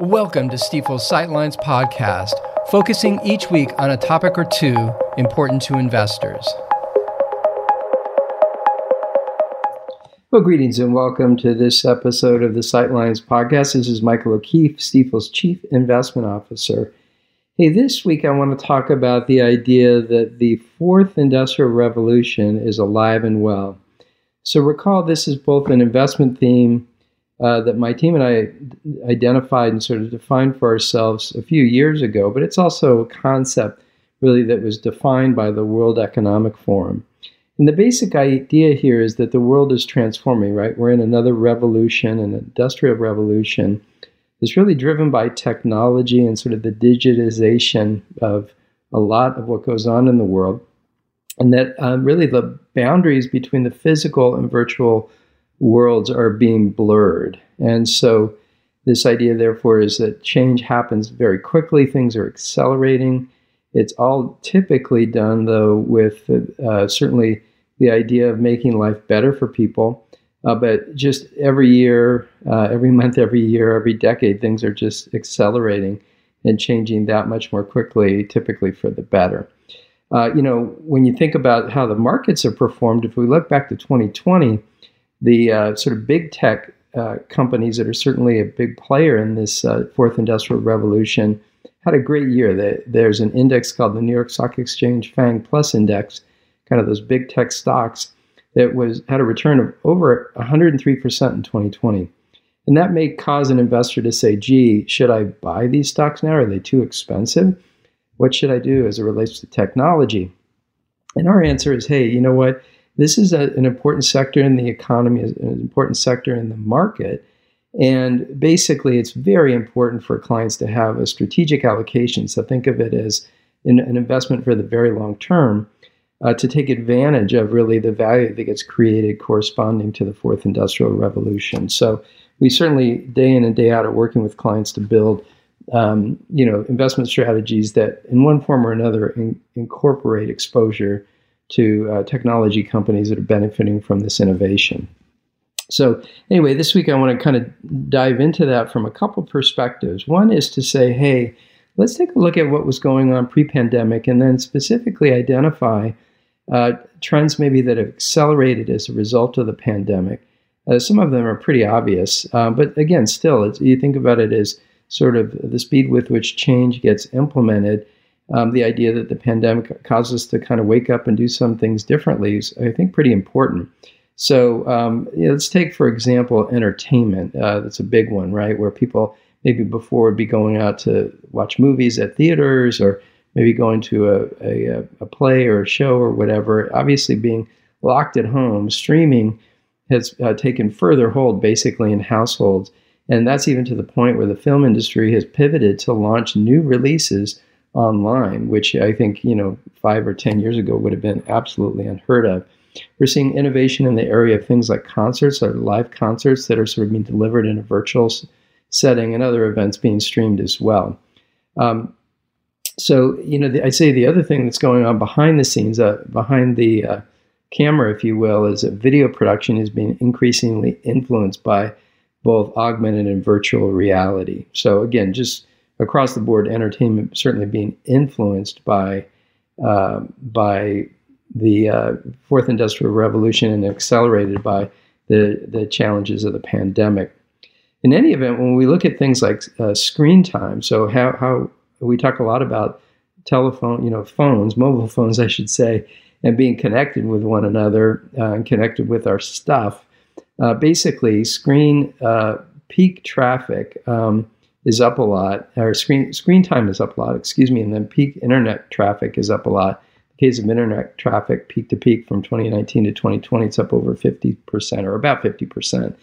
Welcome to Stifel's Sightlines podcast, focusing each week on a topic or two important to investors. Well, greetings and welcome to this episode of the Sightlines podcast. This is Michael O'Keefe, Stifel's Chief Investment Officer. Hey, this week I want to talk about the idea that the fourth industrial revolution is alive and well. So, recall this is both an investment theme uh, that my team and I identified and sort of defined for ourselves a few years ago, but it's also a concept really that was defined by the World Economic Forum. And the basic idea here is that the world is transforming, right? We're in another revolution, an industrial revolution. It's really driven by technology and sort of the digitization of a lot of what goes on in the world. And that um, really the boundaries between the physical and virtual worlds are being blurred. And so, this idea, therefore, is that change happens very quickly, things are accelerating. It's all typically done, though, with uh, certainly the idea of making life better for people. Uh, but just every year, uh, every month, every year, every decade, things are just accelerating and changing that much more quickly, typically for the better. Uh, you know, when you think about how the markets have performed, if we look back to 2020, the uh, sort of big tech uh, companies that are certainly a big player in this uh, fourth industrial revolution had a great year. There's an index called the New York Stock Exchange FANG Plus Index, kind of those big tech stocks that was had a return of over 103% in 2020. And that may cause an investor to say, gee, should I buy these stocks now? Are they too expensive? What should I do as it relates to technology? And our answer is, hey, you know what? This is a, an important sector in the economy, an important sector in the market. And basically, it's very important for clients to have a strategic allocation. So think of it as an, an investment for the very long term uh, to take advantage of really the value that gets created corresponding to the fourth industrial revolution. So we certainly, day in and day out, are working with clients to build um, you know, investment strategies that, in one form or another, in, incorporate exposure to uh, technology companies that are benefiting from this innovation. So, anyway, this week I want to kind of dive into that from a couple perspectives. One is to say, hey, let's take a look at what was going on pre pandemic and then specifically identify uh, trends maybe that have accelerated as a result of the pandemic. Uh, some of them are pretty obvious, uh, but again, still, you think about it as sort of the speed with which change gets implemented um, the idea that the pandemic caused us to kind of wake up and do some things differently is, I think, pretty important. So um, let's take, for example, entertainment. Uh, that's a big one, right? Where people maybe before would be going out to watch movies at theaters or maybe going to a, a, a play or a show or whatever. Obviously, being locked at home, streaming has uh, taken further hold basically in households. And that's even to the point where the film industry has pivoted to launch new releases online, which I think, you know, five or 10 years ago would have been absolutely unheard of. We're seeing innovation in the area of things like concerts or live concerts that are sort of being delivered in a virtual setting and other events being streamed as well. Um, so, you know, the, I say the other thing that's going on behind the scenes, uh, behind the uh, camera, if you will, is that video production is being increasingly influenced by both augmented and virtual reality. So, again, just across the board entertainment certainly being influenced by uh, by the uh, fourth industrial revolution and accelerated by the the challenges of the pandemic. In any event, when we look at things like uh, screen time, so how how we talk a lot about telephone, you know, phones, mobile phones, I should say, and being connected with one another uh, and connected with our stuff. Uh, basically, screen uh, peak traffic. Um, is up a lot, or screen screen time is up a lot, excuse me, and then peak internet traffic is up a lot. In The case of internet traffic, peak to peak from 2019 to 2020, it's up over 50% or about 50%.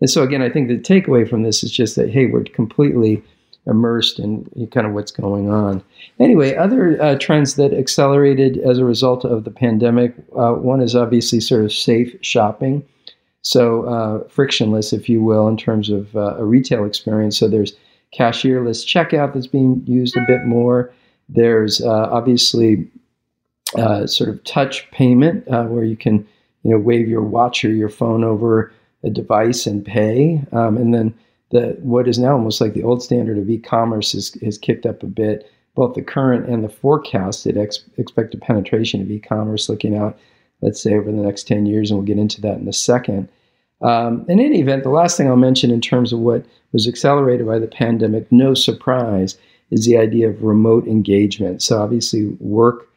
And so again, I think the takeaway from this is just that hey, we're completely immersed in kind of what's going on. Anyway, other uh, trends that accelerated as a result of the pandemic, uh, one is obviously sort of safe shopping. So uh, frictionless, if you will, in terms of uh, a retail experience. So there's cashierless checkout that's being used a bit more. There's uh, obviously uh, sort of touch payment uh, where you can you know wave your watch or your phone over a device and pay. Um, and then the what is now almost like the old standard of e-commerce is, is kicked up a bit. Both the current and the forecasted ex- expected penetration of e-commerce looking out, let's say over the next 10 years, and we'll get into that in a second. Um, in any event, the last thing I'll mention in terms of what was accelerated by the pandemic, no surprise, is the idea of remote engagement. So obviously, work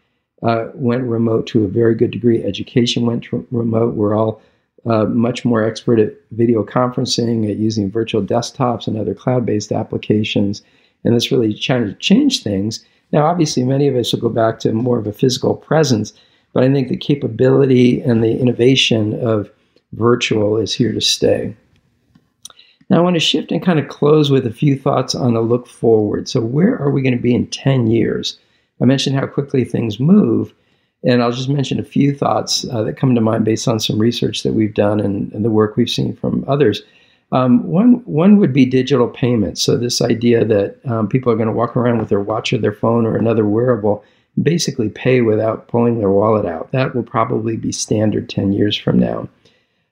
uh, went remote to a very good degree. Education went remote. We're all uh, much more expert at video conferencing, at using virtual desktops and other cloud based applications. And this really trying to change things. Now, obviously, many of us will go back to more of a physical presence, but I think the capability and the innovation of virtual is here to stay. Now, I want to shift and kind of close with a few thoughts on the look forward. So, where are we going to be in 10 years? I mentioned how quickly things move, and I'll just mention a few thoughts uh, that come to mind based on some research that we've done and, and the work we've seen from others. Um, one, one would be digital payments. So, this idea that um, people are going to walk around with their watch or their phone or another wearable, basically pay without pulling their wallet out. That will probably be standard 10 years from now.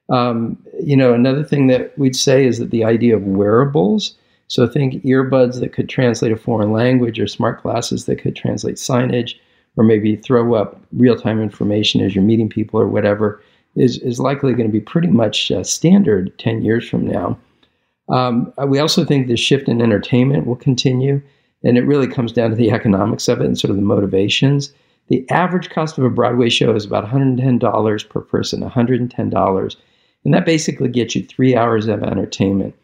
Um, you know, another thing that we'd say is that the idea of wearables. So think earbuds that could translate a foreign language, or smart glasses that could translate signage, or maybe throw up real-time information as you're meeting people or whatever, is is likely going to be pretty much uh, standard 10 years from now. Um, we also think the shift in entertainment will continue, and it really comes down to the economics of it and sort of the motivations. The average cost of a Broadway show is about $110 per person, $110. And that basically gets you three hours of entertainment.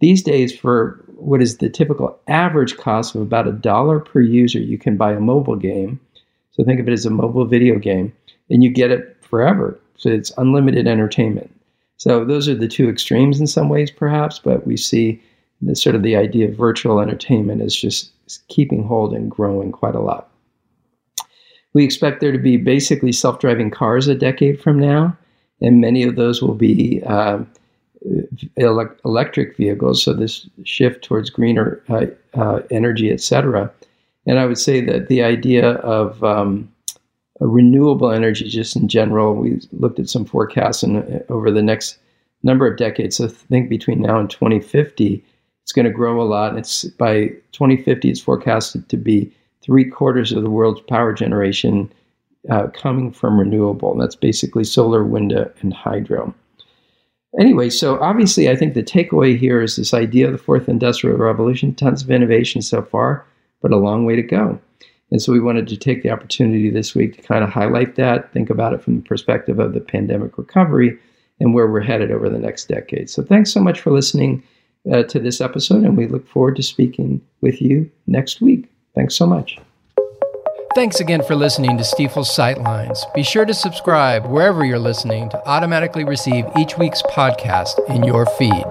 These days, for what is the typical average cost of about a dollar per user, you can buy a mobile game. So think of it as a mobile video game, and you get it forever. So it's unlimited entertainment. So those are the two extremes in some ways, perhaps, but we see the sort of the idea of virtual entertainment is just keeping hold and growing quite a lot. We expect there to be basically self driving cars a decade from now and many of those will be uh, ele- electric vehicles. So this shift towards greener uh, uh, energy, etc. And I would say that the idea of um, renewable energy, just in general, we looked at some forecasts and uh, over the next number of decades. So think between now and 2050, it's going to grow a lot. It's by 2050, it's forecasted to be three quarters of the world's power generation uh, coming from renewable. And that's basically solar, wind, and hydro. Anyway, so obviously, I think the takeaway here is this idea of the fourth industrial revolution, tons of innovation so far, but a long way to go. And so we wanted to take the opportunity this week to kind of highlight that, think about it from the perspective of the pandemic recovery and where we're headed over the next decade. So thanks so much for listening uh, to this episode, and we look forward to speaking with you next week. Thanks so much. Thanks again for listening to Stifel's Sightlines. Be sure to subscribe wherever you're listening to automatically receive each week's podcast in your feed.